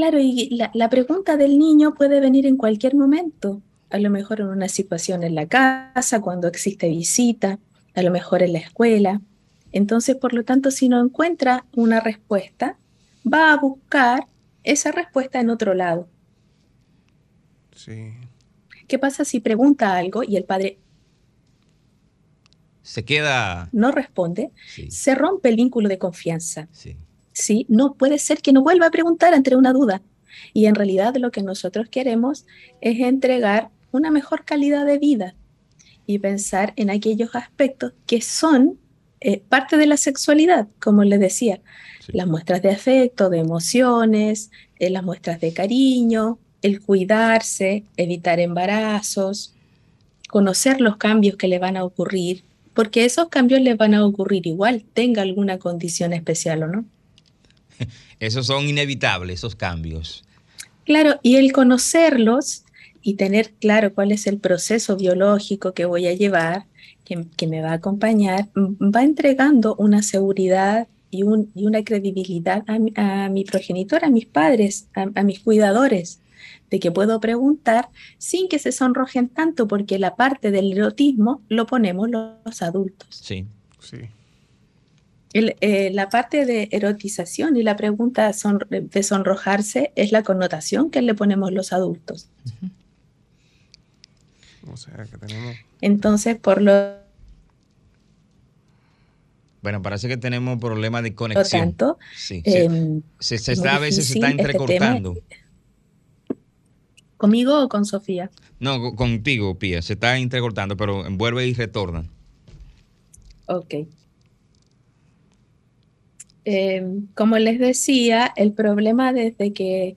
Claro, y la, la pregunta del niño puede venir en cualquier momento, a lo mejor en una situación en la casa, cuando existe visita, a lo mejor en la escuela. Entonces, por lo tanto, si no encuentra una respuesta, va a buscar esa respuesta en otro lado. Sí. ¿Qué pasa si pregunta algo y el padre Se queda... no responde? Sí, Se rompe el vínculo de confianza. sí. ¿Sí? No puede ser que no vuelva a preguntar ante una duda. Y en realidad lo que nosotros queremos es entregar una mejor calidad de vida y pensar en aquellos aspectos que son eh, parte de la sexualidad, como les decía, Sí. las muestras de afecto, de emociones, eh, las muestras de cariño, el cuidarse, evitar embarazos, conocer los cambios que le van a ocurrir, porque esos cambios le van a ocurrir igual, tenga alguna condición especial o no. Esos son inevitables, esos cambios. Claro, y el conocerlos y tener claro cuál es el proceso biológico que voy a llevar, que, que me va a acompañar, va entregando una seguridad y, un- y una credibilidad a mi, a mi progenitor, a mis padres, a, a mis cuidadores, de que puedo preguntar sin que se sonrojen tanto, porque la parte del erotismo lo ponemos los adultos. Sí. Sí. El, eh, la parte de erotización y la pregunta son- de sonrojarse es la connotación que le ponemos los adultos. O sea, que tenemos... Entonces, por lo Bueno, parece que tenemos problemas de conexión. tanto, Sí, se, em, se- está, a veces se está este entrecortando. ¿conmigo o con Sofía? No, co- contigo, Pía, se está entrecortando, pero vuelve y retorna. Ok. Em, como les decía, el problema desde que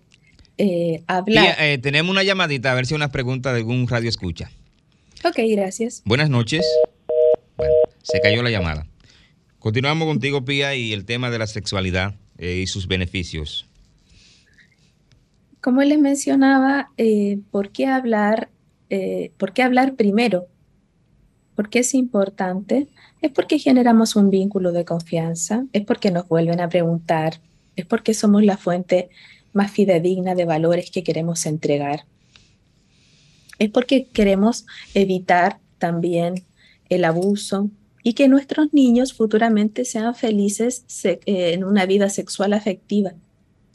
eh, hablar... Eh, tenemos una llamadita, a ver si hay una pregunta de algún radio escucha. Ok, gracias. Buenas noches. Bueno, se cayó la llamada. Continuamos contigo, Pía, y el tema de la sexualidad eh, y sus beneficios. Como les mencionaba, eh, ¿por qué hablar? eh, ¿Por qué hablar primero? ¿Por qué es importante? Es porque generamos un vínculo de confianza, es porque nos vuelven a preguntar, es porque somos la fuente más fidedigna de valores que queremos entregar. Es porque queremos evitar también el abuso y que nuestros niños futuramente sean felices eh, en una vida sexual afectiva,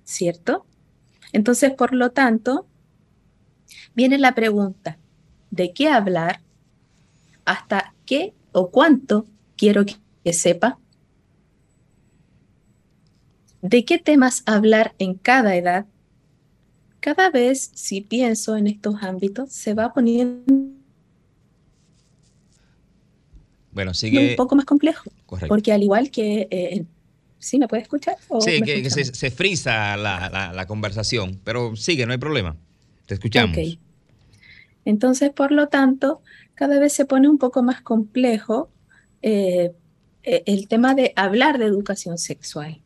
¿cierto? Entonces, por lo tanto, viene la pregunta, ¿de qué hablar? ¿Hasta qué o cuánto quiero que, sepa? ¿De qué temas hablar en cada edad? Cada vez, si pienso en estos ámbitos, se va poniendo Bueno, un sigue. poco más complejo, Correcto. porque al igual que... eh, ¿Sí me puede escuchar? ¿O Sí, que, se, se frisa la, la- la conversación, pero sigue, no hay problema. Te escuchamos. Entonces, por lo tanto, cada vez se pone un poco más complejo eh, eh, el tema de hablar de educación sexual.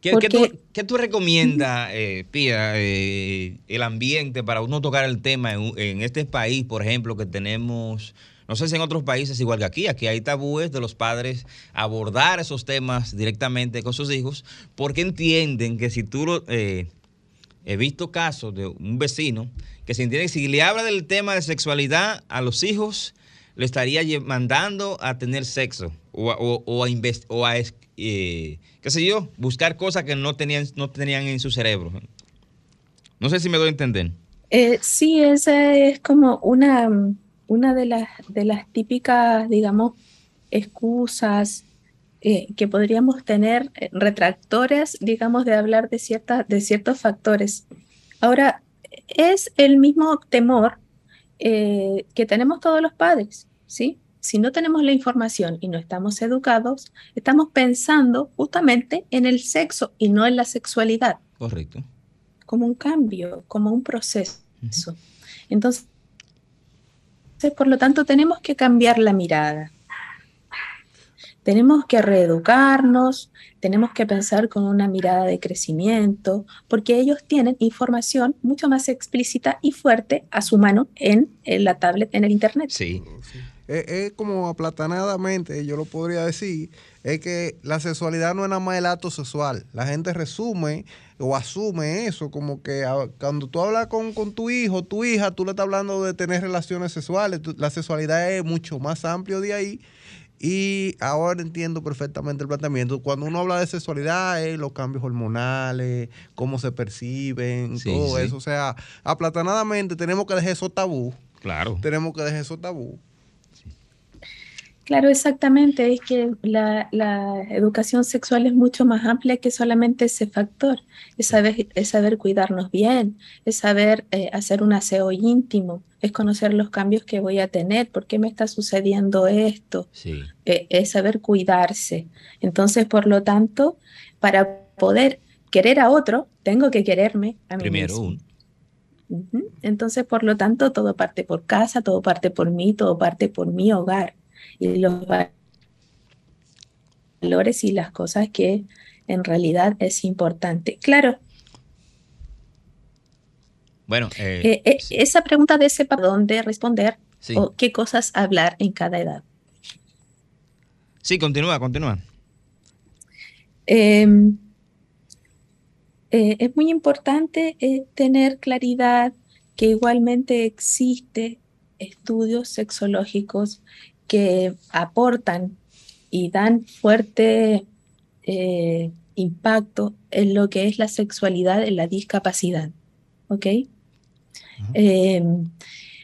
¿Qué, qué tú, qué tú recomiendas, eh, Pía, eh, el ambiente para uno tocar el tema en este país, por ejemplo, que tenemos, no sé si en otros países igual que aquí, aquí hay tabúes de los padres abordar esos temas directamente con sus hijos, porque entienden que si tú lo... eh, he visto casos de un vecino que se si le habla del tema de sexualidad a los hijos, le estaría mandando a tener sexo o a, o- a eh, qué sé yo, buscar cosas que no tenían, no tenían en su cerebro. No sé si me doy a entender. Eh, sí, esa es como una, una de las, de las típicas, digamos, excusas eh, que podríamos tener, retractores, digamos, de hablar de, cierta, de ciertos factores. Ahora, es el mismo temor eh, que tenemos todos los padres, ¿sí? Si no tenemos la información y no estamos educados, estamos pensando justamente en el sexo y no en la sexualidad Correcto. como un cambio, como un proceso. Entonces, por lo tanto, tenemos que cambiar la mirada. Tenemos que reeducarnos, tenemos que pensar con una mirada de crecimiento, porque ellos tienen información mucho más explícita y fuerte a su mano en, en la tablet, en el Internet. Sí. Es, es como aplatanadamente, yo lo podría decir, es que la sexualidad no es nada más el acto sexual. La gente resume o asume eso, como que a- cuando tú hablas con, con tu hijo, tu hija, tú le estás hablando de tener relaciones sexuales. Tú- la sexualidad es mucho más amplio de ahí. Y ahora entiendo perfectamente el planteamiento. Cuando uno habla de sexualidad, los cambios hormonales, cómo se perciben, Sí, todo sí. eso. O sea, aplatanadamente tenemos que dejar esos tabú. Claro. Tenemos que dejar esos tabú. Claro, exactamente. Es que la, la educación sexual es mucho más amplia que solamente ese factor. Es saber, es saber cuidarnos bien, es saber eh, hacer un aseo íntimo, es conocer los cambios que voy a tener, por qué me está sucediendo esto, Sí. eh, es saber cuidarse. Entonces, por lo tanto, para poder querer a otro, tengo que quererme a mí Primero mismo. Ujú. Entonces, por lo tanto, todo parte por casa, todo parte por mí, todo parte por mi hogar y los va- valores y las cosas que en realidad es importante. Claro, Bueno, eh, eh, eh, esa pregunta de ese para dónde responder Sí. o qué cosas hablar en cada edad. sí, continúa, continúa. Em, eh, es muy importante tener claridad que igualmente existe estudios sexológicos que aportan y dan fuerte eh, impacto en lo que es la sexualidad en la discapacidad. ¿Ok? Em,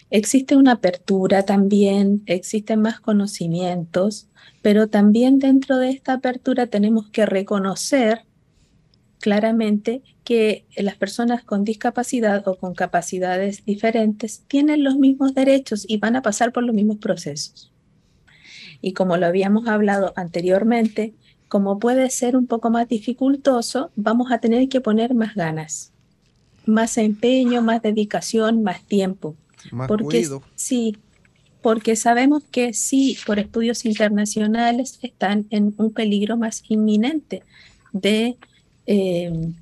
existe una apertura también, existen más conocimientos, pero también dentro de esta apertura tenemos que reconocer claramente que las personas con discapacidad o con capacidades diferentes tienen los mismos derechos y van a pasar por los mismos procesos. Y como lo habíamos hablado anteriormente, como puede ser un poco más dificultoso, vamos a tener que poner más ganas, más empeño, más dedicación, más tiempo. Más porque cuido. sí, porque sabemos que sí, por estudios internacionales, están en un peligro más inminente de eh,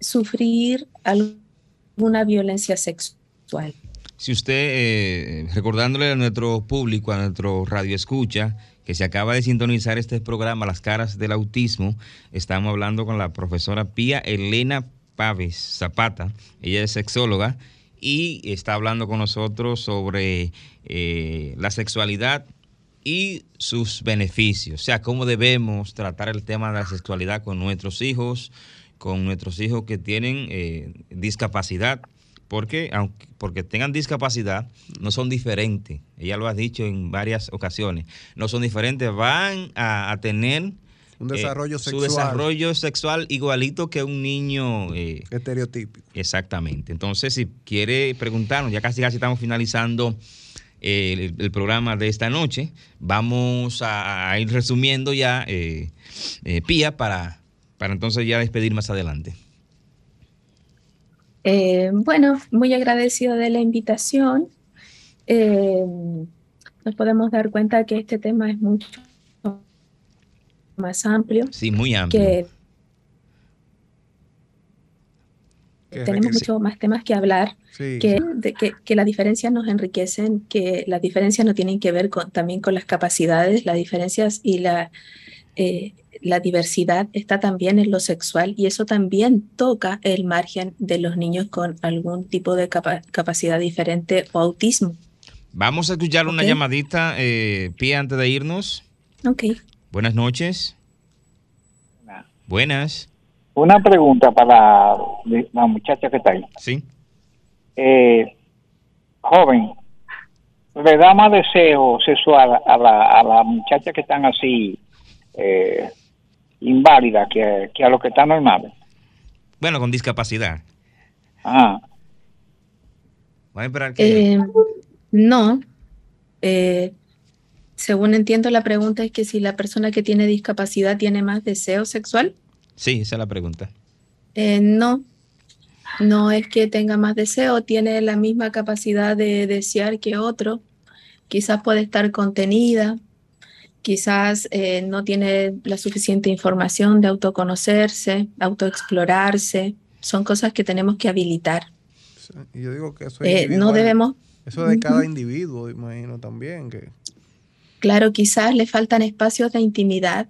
sufrir alguna violencia sexual. Si usted, eh, recordándole a nuestro público, a nuestro radio escucha, que se acaba de sintonizar este programa, Las caras del autismo, estamos hablando con la profesora Pía Elena Paves Zapata, ella es sexóloga y está hablando con nosotros sobre eh, la sexualidad y sus beneficios, o sea, cómo debemos tratar el tema de la sexualidad con nuestros hijos, con nuestros hijos que tienen eh, discapacidad, porque aunque porque tengan discapacidad, no son diferentes. Ella lo ha dicho en varias ocasiones. No son diferentes, van a, tener un desarrollo eh, sexual. Su desarrollo sexual igualito que un niño. Eh, Estereotípico. Exactamente. Entonces, si quiere preguntarnos, ya casi casi estamos finalizando el, programa de esta noche, vamos a, ir resumiendo ya, eh, Pía, para, para entonces ya despedir más adelante. Eh, bueno, muy agradecido de la invitación. Eh, nos podemos dar cuenta que este tema es mucho más amplio. Sí, muy amplio. tenemos mucho más temas que hablar, que, que, las diferencias nos enriquecen, que las diferencias no tienen que ver con, también con las capacidades, las diferencias y la, eh, la diversidad está también en lo sexual y eso también toca el margen de los niños con algún tipo de capacidad diferente o autismo. Vamos a escuchar una llamadita, eh, Pía, antes de irnos. Ok. Buenas noches. Buenas. Una pregunta para la muchacha que está ahí. Sí. Eh, joven, ¿le da más deseo sexual a la, a la muchacha que están así eh, inválida que, a los que están normales. Bueno, con discapacidad. Ah. Voy a esperar que... Eh, no. Eh, según entiendo, la pregunta es que si la persona que tiene discapacidad tiene más deseo sexual. Sí, esa es la pregunta. Eh, no. No es que tenga más deseo, tiene la misma capacidad de desear que otro. Quizás puede estar contenida, quizás eh, no tiene la suficiente información de autoconocerse, autoexplorarse. Son cosas que tenemos que habilitar. yo digo que eso es eh, no debemos. Eso de cada individuo, imagino también que. Claro, quizás le faltan espacios de intimidad,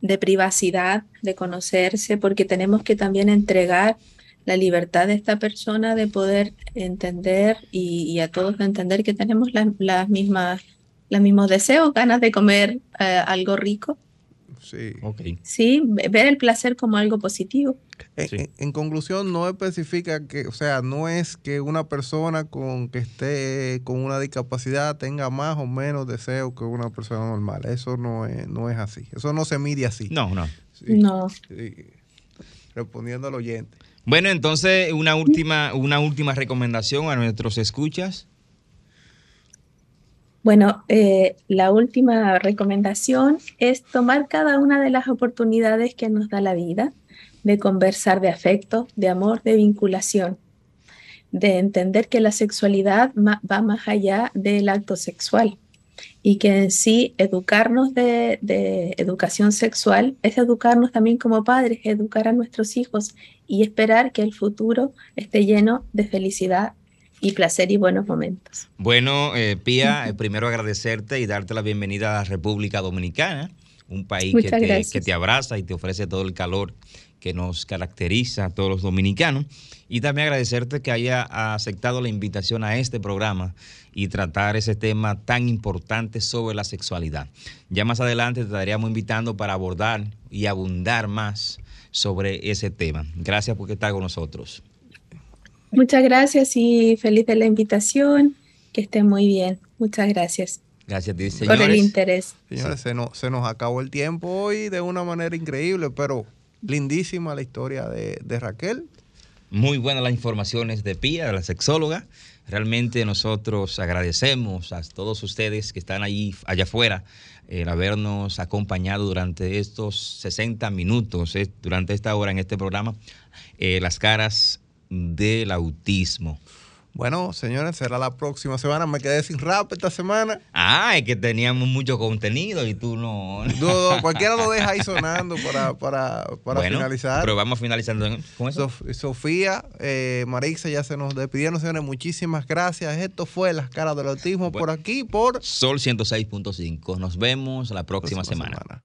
de privacidad, de conocerse, porque tenemos que también entregar la libertad de esta persona de poder entender y, a todos entender que tenemos las mismas los mismos deseos, ganas de comer eh, algo rico. Sí. Okay. Sí, ver el placer como algo positivo. En, conclusión, no especifica que, o sea, no es que una persona con que esté con una discapacidad tenga más o menos deseo que una persona normal. Eso no es, no es así. Eso no se mide así. No, no. no. Respondiendo al oyente. Bueno, entonces una última, una última recomendación a nuestros escuchas. Bueno, eh, la última recomendación es tomar cada una de las oportunidades que nos da la vida de conversar de afecto, de amor, de vinculación, de entender que la sexualidad va más allá del acto sexual y que en sí educarnos de, de, educación sexual es educarnos también como padres, educar a nuestros hijos y esperar que el futuro esté lleno de felicidad y placer y buenos momentos. Bueno, eh, Pía, eh, primero agradecerte y darte la bienvenida a la República Dominicana, un país que te, que te, abraza y te ofrece todo el calor que nos caracteriza a todos los dominicanos. Y también agradecerte que haya aceptado la invitación a este programa y tratar ese tema tan importante sobre la sexualidad. Ya más adelante te estaríamos invitando para abordar y abundar más sobre ese tema. Gracias por estar con nosotros. Muchas gracias y feliz de la invitación. Que esté muy bien. Muchas gracias. Gracias a Por el interés. Señores, se nos, se nos acabó el tiempo hoy de una manera increíble, pero lindísima la historia de, Raquel. Muy buenas las informaciones de Pía, de la sexóloga. Realmente nosotros agradecemos a todos ustedes que están ahí allá afuera el habernos acompañado durante estos 60 minutos, eh, durante esta hora en este programa, eh, Las caras del autismo. Bueno, señores, será la próxima semana. Me quedé sin rap esta semana. Ah, es que teníamos mucho contenido y tú no. No, no, cualquiera lo deja ahí sonando para, para, para Bueno, finalizar. Pero vamos finalizando con eso. Sof- Sofía, eh, Marixa ya se nos despidieron, señores. Muchísimas gracias. Esto fue Las Caras del Autismo por aquí, por Sol 106.5. Nos vemos la próxima, semana.